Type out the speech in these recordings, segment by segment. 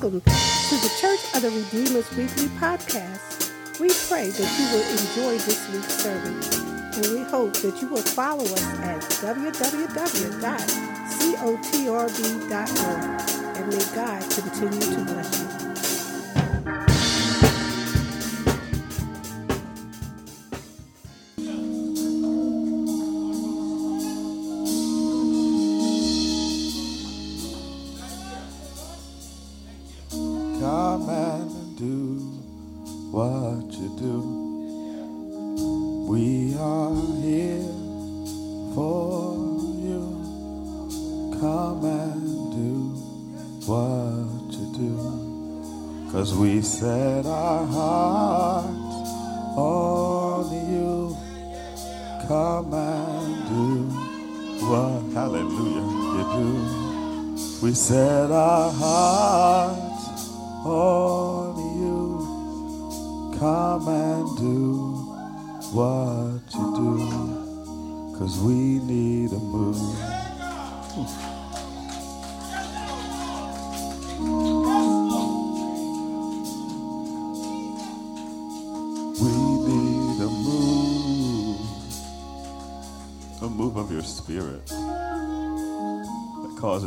Welcome to the Church of the Redeemer's Weekly Podcast. We pray that you will enjoy this week's sermon, and we hope that you will follow us at www.cotrb.org. And may God continue to bless you. Set our hearts on you. Come and do what, hallelujah, you do. We set our hearts on you. Come and do what you do. Cause we need a move.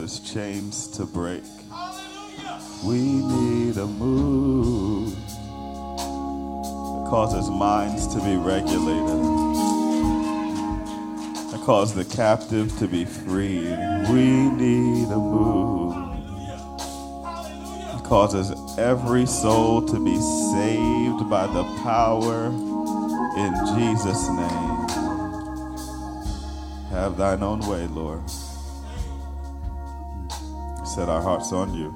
Causes chains to break. We need a move that causes minds to be regulated, that causes the captive to be freed. We need a move that causes every soul to be saved by the power in Jesus' name. Have thine own way, Lord. Set our hearts on you.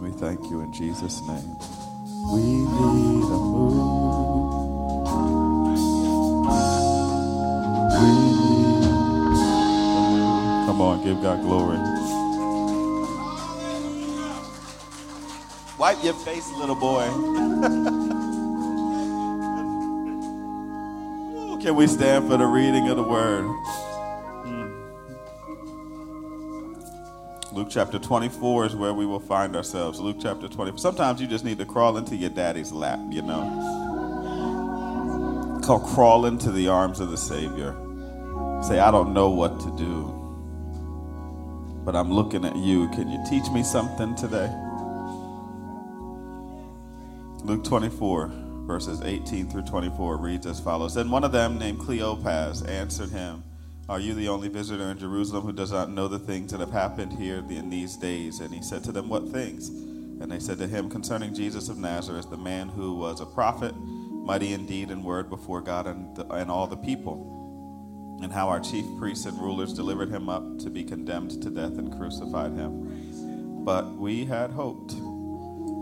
We thank you in Jesus' name. We need a move. We need a move. Come on, give God glory. Wipe your face, little boy. Can we stand for the reading of the word? Luke chapter 24 is where we will find ourselves. Luke chapter 20. Sometimes you just need to crawl into your daddy's lap, you know. Call crawl into the arms of the Savior. Say, I don't know what to do, but I'm looking at you. Can you teach me something today? Luke 24, verses 18 through 24 reads as follows Then one of them, named Cleopas, answered him. Are you the only visitor in Jerusalem who does not know the things that have happened here in these days? And he said to them, What things? And they said to him, Concerning Jesus of Nazareth, the man who was a prophet, mighty in deed and word before God and, and all the people, and how our chief priests and rulers delivered him up to be condemned to death and crucified him. But we had hoped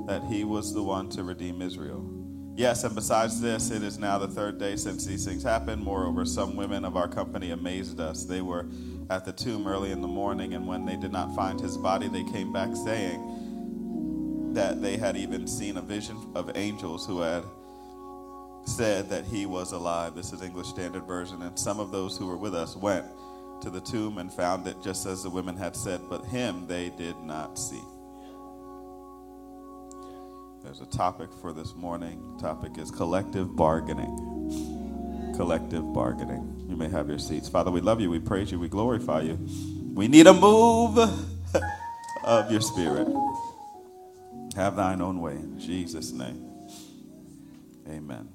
that he was the one to redeem Israel. Yes, and besides this, it is now the third day since these things happened. Moreover, some women of our company amazed us. They were at the tomb early in the morning, and when they did not find his body, they came back saying that they had even seen a vision of angels who had said that he was alive. This is English Standard Version. And some of those who were with us went to the tomb and found it just as the women had said, but him they did not see. There's a topic for this morning. Topic is collective bargaining. Collective bargaining. You may have your seats. Father, we love you, we praise you, we glorify you. We need a move of your spirit. Have thine own way in Jesus' name. Amen.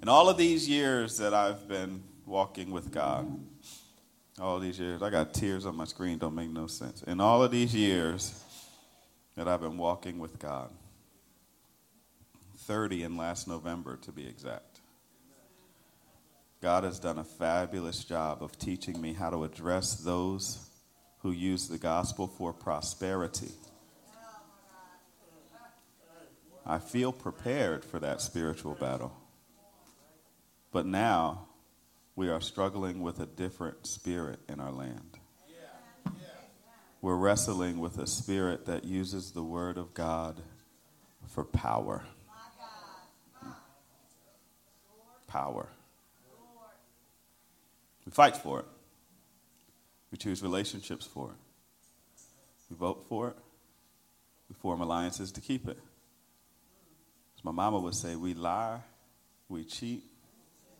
In all of these years that I've been walking with God, all these years, I got tears on my screen, don't make no sense. In all of these years that I've been walking with God, 30 in last November to be exact, God has done a fabulous job of teaching me how to address those who use the gospel for prosperity. I feel prepared for that spiritual battle. But now we are struggling with a different spirit in our land. We're wrestling with a spirit that uses the word of God for power. Power. We fight for it. We choose relationships for it. We vote for it. We form alliances to keep it. As my mama would say, we lie, we cheat,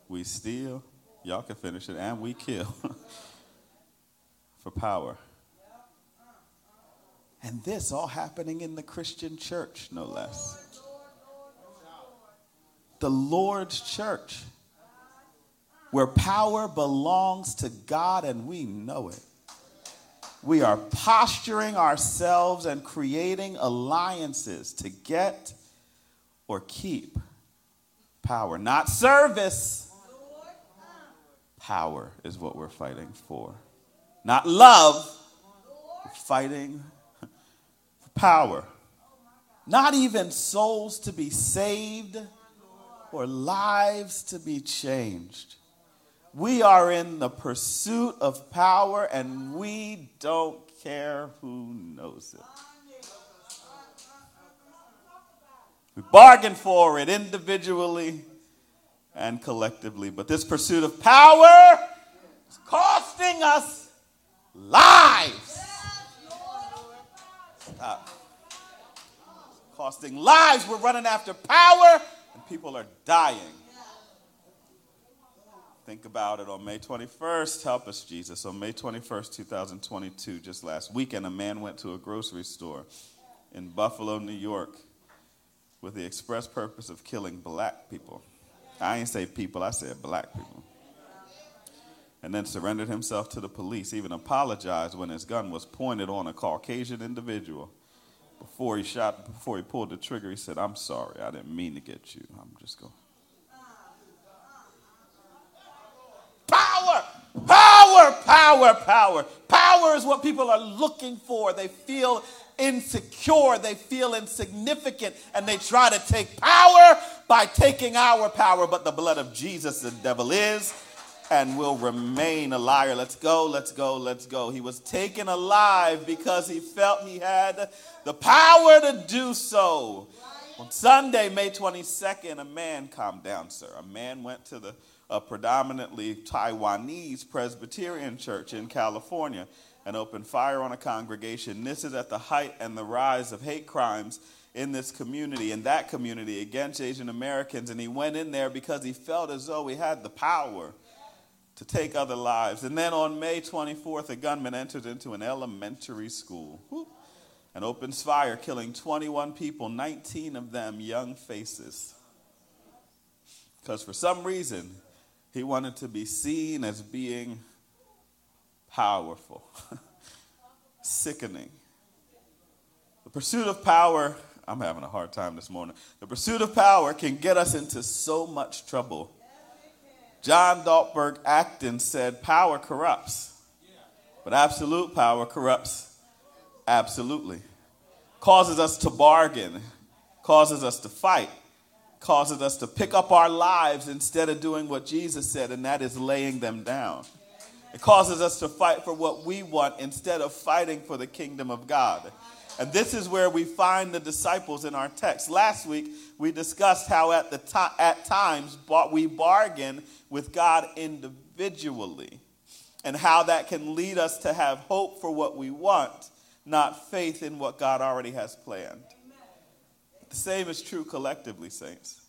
we steal, y'all can finish it, and we kill for power. And this all happening in the Christian church, no less. The Lord's church, where power belongs to God and we know it. We are posturing ourselves and creating alliances to get or keep power, not service. Power is what we're fighting for, not love. We're fighting power. Not even souls to be saved or lives to be changed. We are in the pursuit of power and we don't care who knows it. We bargain for it individually and collectively, but this pursuit of power is costing us lives. Stop. Costing lives. We're running after power, and people are dying. Think about it on May 21st. Help us, Jesus. On May 21st, 2022, just last weekend, a man went to a grocery store in Buffalo, New York, with the express purpose of killing black people. I ain't say people, I said black people. And then surrendered himself to the police, even apologized when his gun was pointed on a Caucasian individual. Before he shot, before he pulled the trigger, he said, I'm sorry, I didn't mean to get you. I'm just going. Power! Power, power, power. Power is what people are looking for. They feel insecure, they feel insignificant, and they try to take power by taking our power. But the blood of Jesus, the devil is and will remain a liar. Let's go, let's go, let's go. He was taken alive because he felt he had the power to do so. On Sunday, May 22nd, a man, calm down, sir. A man went to the a predominantly Taiwanese Presbyterian church in California and opened fire on a congregation. This is at the height and the rise of hate crimes in this community, in that community, against Asian Americans. And he went in there because he felt as though he had the power to take other lives. And then on May 24th, a gunman entered into an elementary school and opens fire, killing 21 people, 19 of them young faces. Because for some reason, he wanted to be seen as being powerful, sickening. The pursuit of power, I'm having a hard time this morning. The pursuit of power can get us into so much trouble. John Dalberg Acton said, Power corrupts, but absolute power corrupts absolutely. Causes us to bargain, causes us to fight, causes us to pick up our lives instead of doing what Jesus said, and that is laying them down. It causes us to fight for what we want instead of fighting for the kingdom of God. And this is where we find the disciples in our text. Last week, we discussed how at, the to- at times we bargain with God individually and how that can lead us to have hope for what we want, not faith in what God already has planned. The same is true collectively, saints.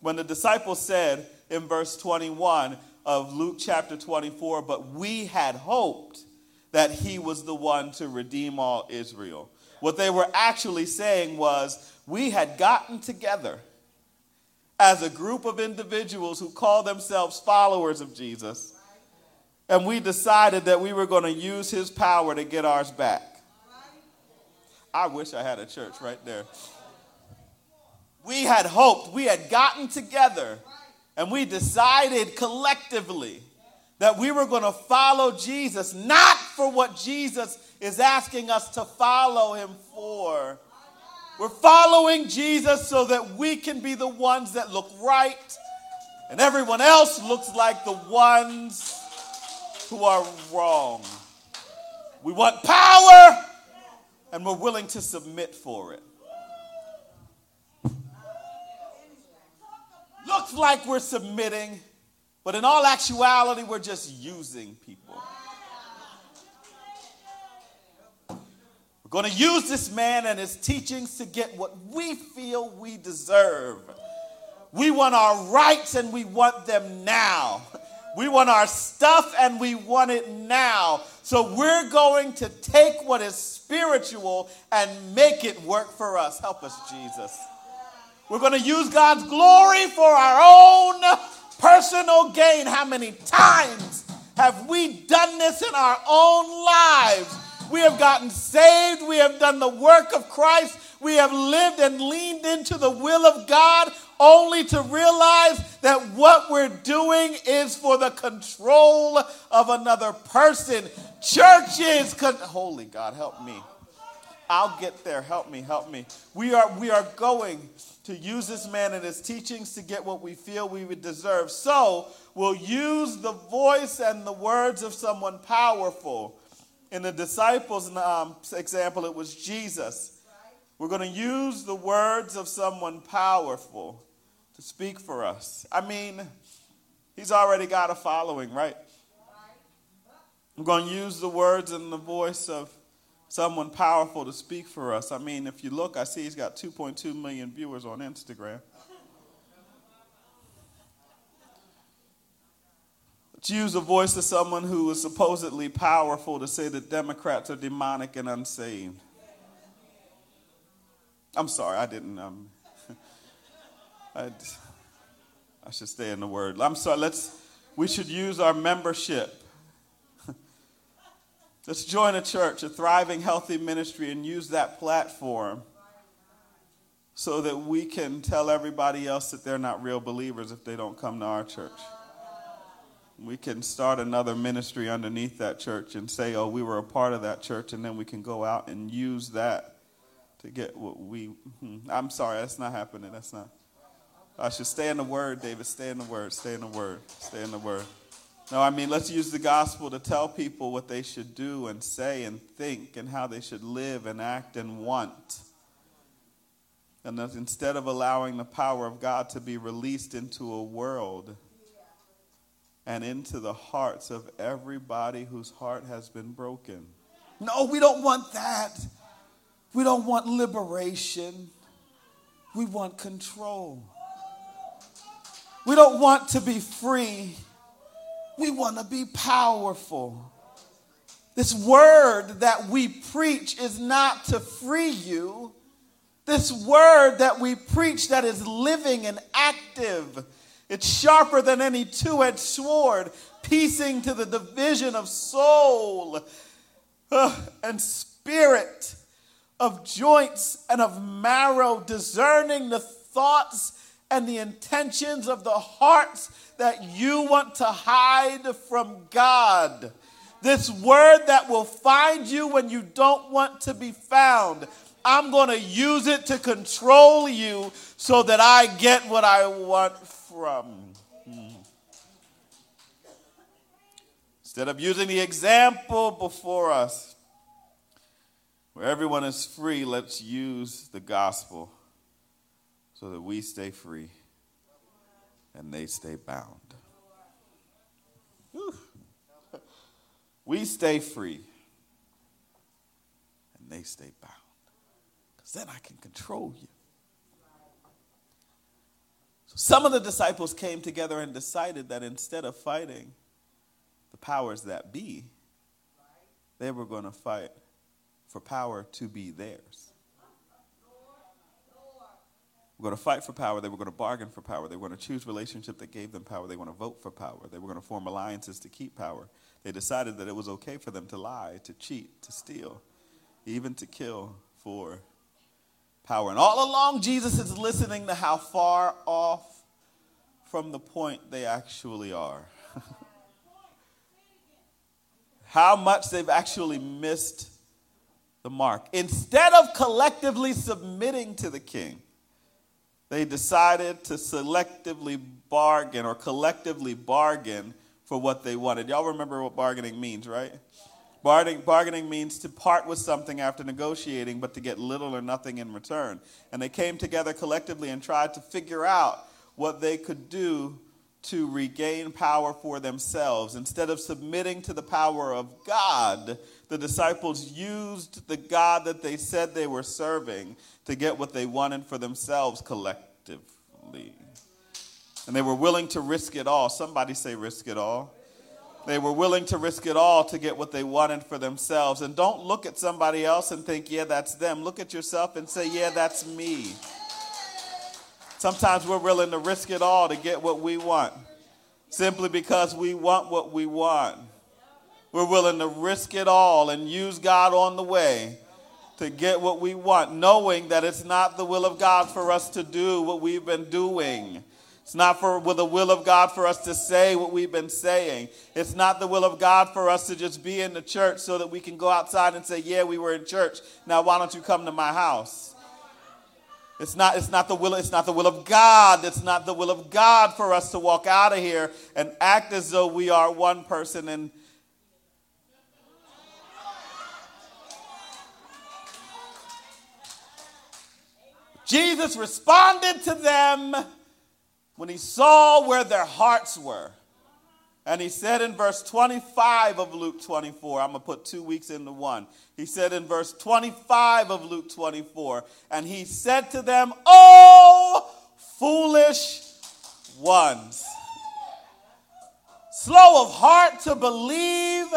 When the disciples said in verse 21 of Luke chapter 24, but we had hoped that he was the one to redeem all Israel. What they were actually saying was, we had gotten together as a group of individuals who call themselves followers of Jesus, and we decided that we were going to use his power to get ours back. I wish I had a church right there. We had hoped, we had gotten together, and we decided collectively that we were going to follow Jesus, not for what Jesus is asking us to follow him for. We're following Jesus so that we can be the ones that look right, and everyone else looks like the ones who are wrong. We want power, and we're willing to submit for it. Looks like we're submitting, but in all actuality, we're just using people. We're going to use this man and his teachings to get what we feel we deserve. We want our rights and we want them now. We want our stuff and we want it now. So we're going to take what is spiritual and make it work for us. Help us, Jesus. We're going to use God's glory for our own personal gain. How many times have we done this in our own lives? We have gotten saved. We have done the work of Christ. We have lived and leaned into the will of God only to realize that what we're doing is for the control of another person. Churches, con- holy God, help me. I'll get there. Help me, help me. We are, we are going to use this man and his teachings to get what we feel we would deserve. So we'll use the voice and the words of someone powerful. In the disciples' um, example, it was Jesus. We're going to use the words of someone powerful to speak for us. I mean, he's already got a following, right? I'm going to use the words and the voice of someone powerful to speak for us. I mean, if you look, I see he's got 2.2 million viewers on Instagram. Let's use the voice of someone who is supposedly powerful to say that Democrats are demonic and unsaved. I'm sorry, I didn't. Um, I, I should stay in the word. I'm sorry. Let's. We should use our membership Let's join a church, a thriving, healthy ministry, and use that platform so that we can tell everybody else that they're not real believers if they don't come to our church. We can start another ministry underneath that church and say, oh, we were a part of that church, and then we can go out and use that to get what we. Hmm, I'm sorry, that's not happening. That's not. I should stay in the word, David. Stay in the word. Stay in the word. Stay in the word. No, I mean, let's use the gospel to tell people what they should do and say and think and how they should live and act and want. And instead of allowing the power of God to be released into a world and into the hearts of everybody whose heart has been broken. No, we don't want that. We don't want liberation. We want control. We don't want to be free. We want to be powerful. This word that we preach is not to free you. This word that we preach that is living and active. It's sharper than any two edged sword, piecing to the division of soul uh, and spirit, of joints and of marrow, discerning the thoughts and the intentions of the hearts that you want to hide from God. This word that will find you when you don't want to be found. I'm going to use it to control you so that I get what I want from. Instead of using the example before us, where everyone is free, let's use the gospel so that we stay free and they stay bound. Whew. We stay free and they stay bound. Because then I can control you. So some of the disciples came together and decided that instead of fighting the powers that be, they were going to fight for power to be theirs were going to fight for power. They were going to bargain for power. They were going to choose relationship that gave them power. They were going to vote for power. They were going to form alliances to keep power. They decided that it was okay for them to lie, to cheat, to steal, even to kill for power. And all along, Jesus is listening to how far off from the point they actually are. how much they've actually missed the mark. Instead of collectively submitting to the king, they decided to selectively bargain or collectively bargain for what they wanted. Y'all remember what bargaining means, right? Bargaining, bargaining means to part with something after negotiating, but to get little or nothing in return. And they came together collectively and tried to figure out what they could do to regain power for themselves. Instead of submitting to the power of God, the disciples used the God that they said they were serving to get what they wanted for themselves collectively. And they were willing to risk it all. Somebody say, risk it all. They were willing to risk it all to get what they wanted for themselves. And don't look at somebody else and think, yeah, that's them. Look at yourself and say, yeah, that's me. Sometimes we're willing to risk it all to get what we want simply because we want what we want. We're willing to risk it all and use God on the way to get what we want, knowing that it's not the will of God for us to do what we've been doing. It's not for with the will of God for us to say what we've been saying. It's not the will of God for us to just be in the church so that we can go outside and say, Yeah, we were in church. Now, why don't you come to my house? It's not, it's not the will, it's not the will of God. It's not the will of God for us to walk out of here and act as though we are one person and Jesus responded to them when he saw where their hearts were. And he said in verse 25 of Luke 24, I'm going to put two weeks into one. He said in verse 25 of Luke 24, and he said to them, Oh, foolish ones, slow of heart to believe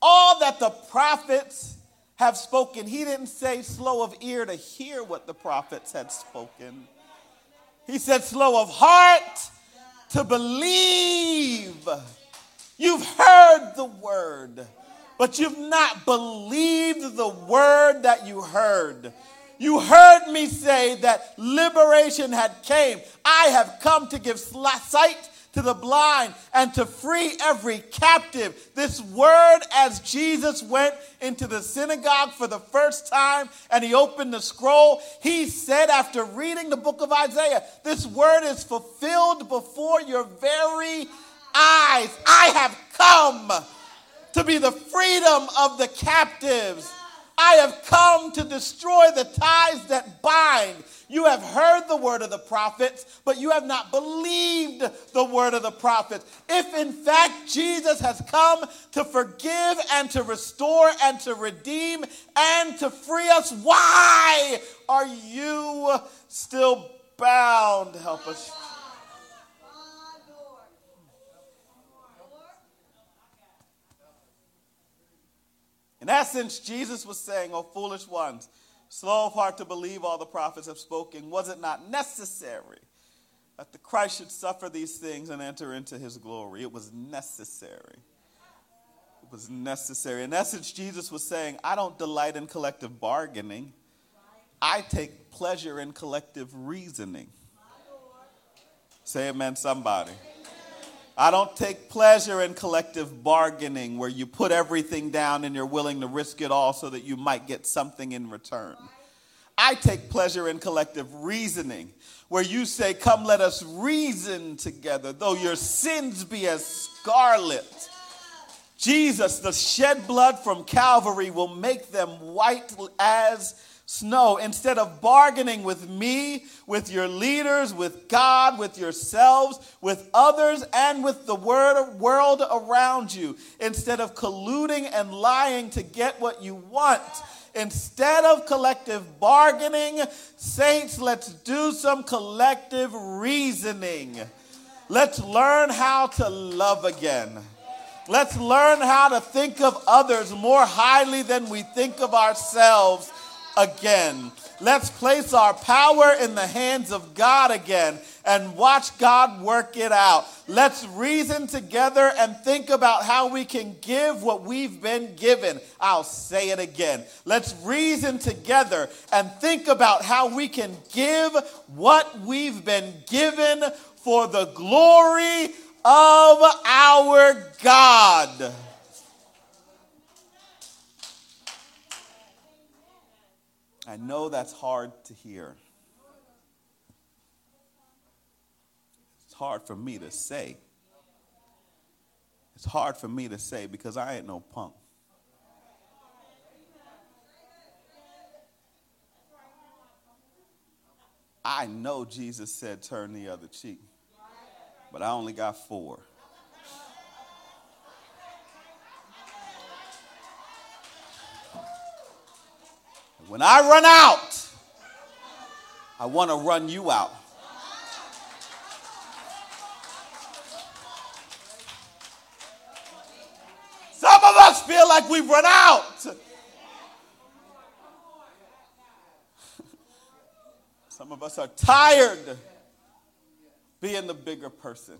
all that the prophets have spoken. He didn't say slow of ear to hear what the prophets had spoken. He said slow of heart to believe. You've heard the word, but you've not believed the word that you heard. You heard me say that liberation had came. I have come to give sight to the blind and to free every captive. This word, as Jesus went into the synagogue for the first time and he opened the scroll, he said, after reading the book of Isaiah, This word is fulfilled before your very eyes. I have come to be the freedom of the captives. I have come to destroy the ties that bind. You have heard the word of the prophets, but you have not believed the word of the prophets. If in fact Jesus has come to forgive and to restore and to redeem and to free us, why are you still bound? Help us. In essence, Jesus was saying, O foolish ones slow of heart to believe all the prophets have spoken, was it not necessary that the Christ should suffer these things and enter into his glory? It was necessary. It was necessary. In essence, Jesus was saying, I don't delight in collective bargaining, I take pleasure in collective reasoning. Say amen, somebody. I don't take pleasure in collective bargaining where you put everything down and you're willing to risk it all so that you might get something in return. I take pleasure in collective reasoning where you say, Come, let us reason together, though your sins be as scarlet. Jesus, the shed blood from Calvary, will make them white as snow. Instead of bargaining with me, with your leaders, with God, with yourselves, with others, and with the world around you, instead of colluding and lying to get what you want, instead of collective bargaining, saints, let's do some collective reasoning. Let's learn how to love again. Let's learn how to think of others more highly than we think of ourselves again. Let's place our power in the hands of God again and watch God work it out. Let's reason together and think about how we can give what we've been given. I'll say it again. Let's reason together and think about how we can give what we've been given for the glory of our God. I know that's hard to hear. It's hard for me to say. It's hard for me to say because I ain't no punk. I know Jesus said, turn the other cheek. but I only got four. When I run out, I want to run you out. Some of us feel like we've run out. Some of us are tired being the bigger person.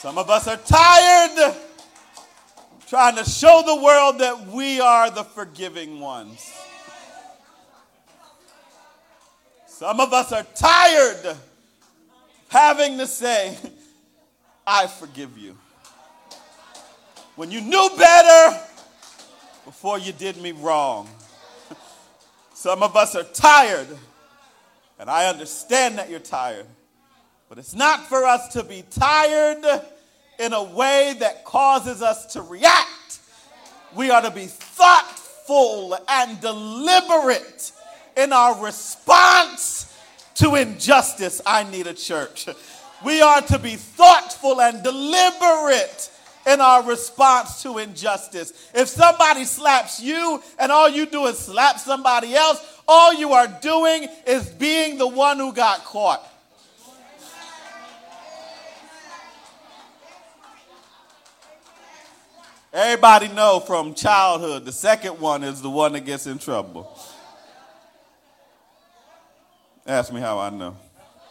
Some of us are tired trying to show the world that we are the forgiving ones. Some of us are tired having to say, I forgive you. When you knew better before you did me wrong. Some of us are tired, and I understand that you're tired. But it's not for us to be tired in a way that causes us to react. We are to be thoughtful and deliberate in our response to injustice. I need a church. We are to be thoughtful and deliberate in our response to injustice. If somebody slaps you and all you do is slap somebody else, all you are doing is being the one who got caught. Everybody know from childhood, the second one is the one that gets in trouble. Ask me how I know.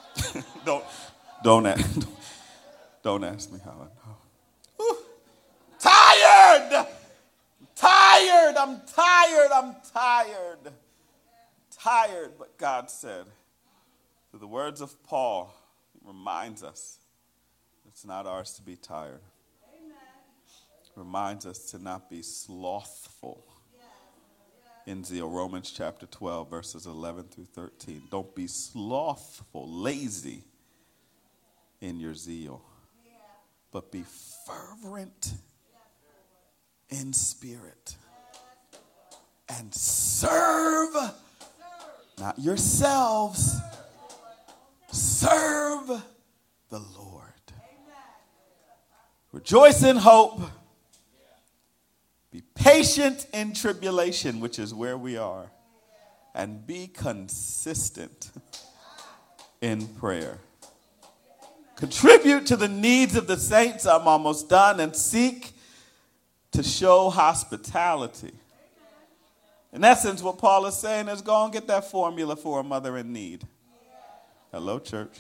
don't, don't, ask, don't ask me how I know. Tired! Tired! I'm tired! I'm tired! Tired, but God said, through the words of Paul, reminds us it's not ours to be tired reminds us to not be slothful in zeal. Romans chapter 12, verses 11 through 13. Don't be slothful, lazy in your zeal, but be fervent in spirit and serve not yourselves, serve the Lord. Rejoice in hope be patient in tribulation, which is where we are, and be consistent in prayer. Contribute to the needs of the saints. I'm almost done. And seek to show hospitality. In essence, what Paul is saying is go and get that formula for a mother in need. Hello, church.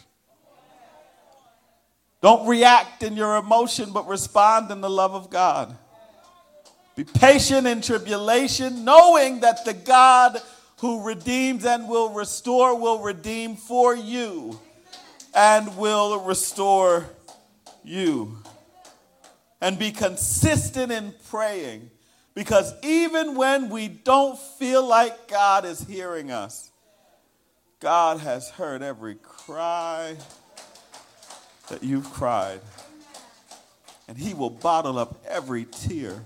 Don't react in your emotion, but respond in the love of God. Be patient in tribulation, knowing that the God who redeems and will restore will redeem for you and will restore you. And be consistent in praying because even when we don't feel like God is hearing us, God has heard every cry that you've cried. And He will bottle up every tear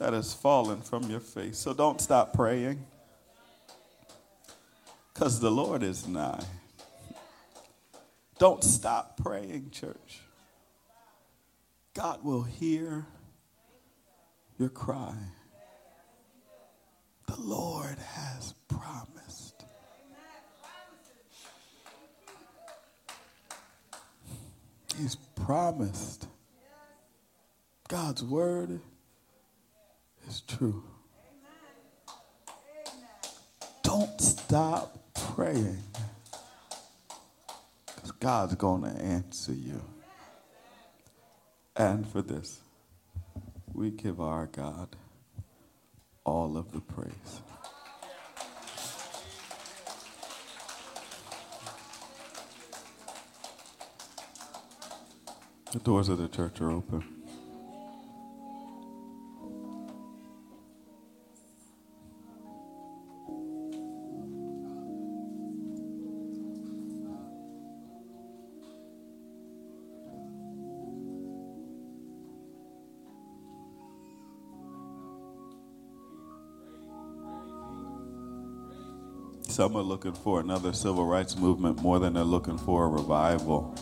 that has fallen from your face. So don't stop praying because the Lord is nigh. Don't stop praying, church. God will hear your cry. The Lord has promised. He's promised. God's word is true. Don't stop praying because God's going to answer you. And for this, we give our God all of the praise. The doors of the church are open. Some are looking for another civil rights movement more than they're looking for a revival.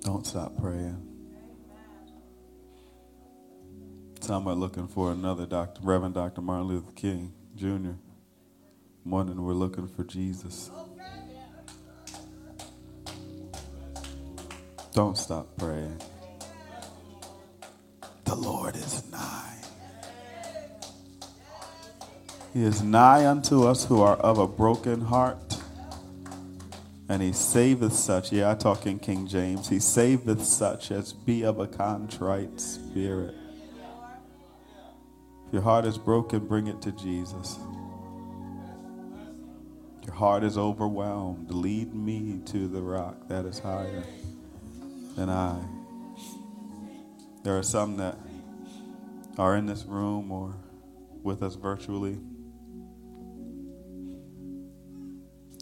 Don't stop praying. Some are looking for another Dr. Reverend Dr. Martin Luther King Jr. more than we're looking for Jesus. Don't stop praying. The Lord is nigh. He is nigh unto us who are of a broken heart. And he saveth such, yeah, I talk in King James, he saveth such as be of a contrite spirit. If your heart is broken, bring it to Jesus. Your heart is overwhelmed. Lead me to the rock that is higher than I. There are some that are in this room or with us virtually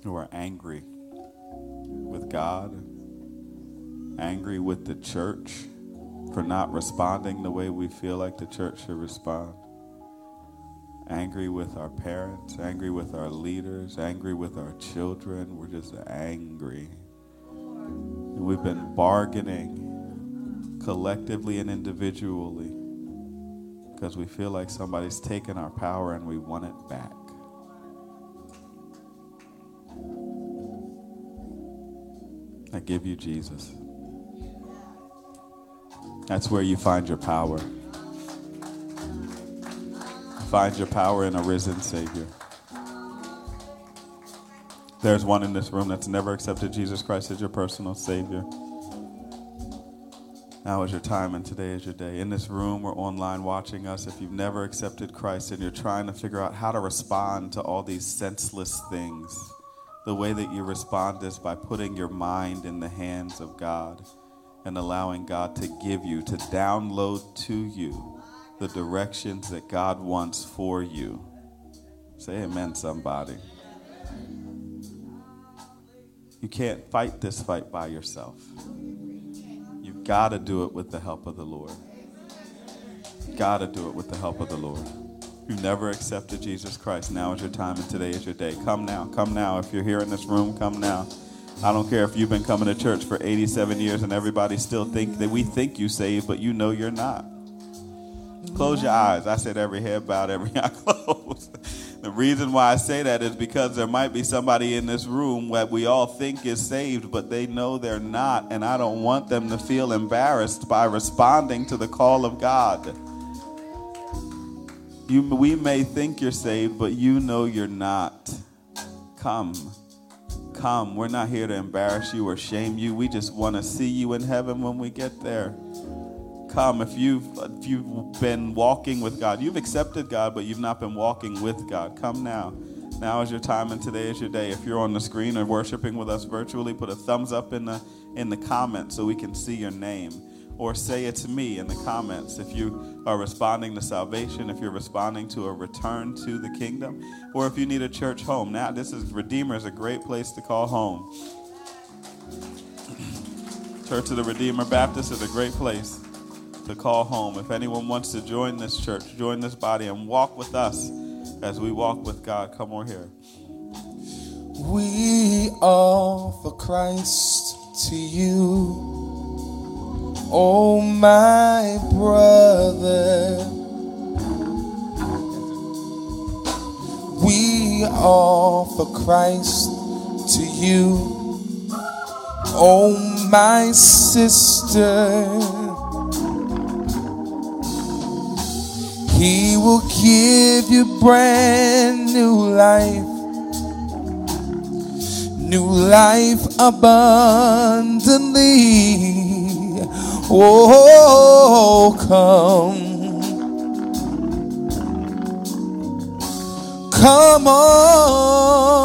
who are angry with God, angry with the church for not responding the way we feel like the church should respond, angry with our parents, angry with our leaders, angry with our children. We're just angry. We've been bargaining collectively and individually because we feel like somebody's taken our power and we want it back. I give you Jesus. That's where you find your power. Find your power in a risen Savior. There's one in this room that's never accepted Jesus Christ as your personal Savior. Now is your time, and today is your day. In this room or online watching us, if you've never accepted Christ and you're trying to figure out how to respond to all these senseless things, the way that you respond is by putting your mind in the hands of God and allowing God to give you, to download to you the directions that God wants for you. Say amen, somebody. You can't fight this fight by yourself. You've got to do it with the help of the Lord. Got to do it with the help of the Lord you never accepted Jesus Christ, now is your time and today is your day. Come now, come now. If you're here in this room, come now. I don't care if you've been coming to church for 87 years and everybody still think that we think you saved, but you know you're not. Close your eyes. I said every head bowed, every eye closed. The reason why I say that is because there might be somebody in this room that we all think is saved, but they know they're not, and I don't want them to feel embarrassed by responding to the call of God. You, we may think you're saved, but you know you're not. Come. Come. We're not here to embarrass you or shame you. We just want to see you in heaven when we get there. Come. If you've, if you've been walking with God, you've accepted God, but you've not been walking with God. Come now. Now is your time, and today is your day. If you're on the screen or worshiping with us virtually, put a thumbs up in the in the comments so we can see your name or say it's me in the comments if you are responding to salvation, if you're responding to a return to the kingdom, or if you need a church home. Now, this is Redeemer is a great place to call home. church of the Redeemer Baptist is a great place to call home. If anyone wants to join this church, join this body, and walk with us as we walk with God, come on here. We offer Christ to you Oh, my brother, we offer Christ to you. Oh, my sister, He will give you brand new life new life abundantly. Oh, come. Come on.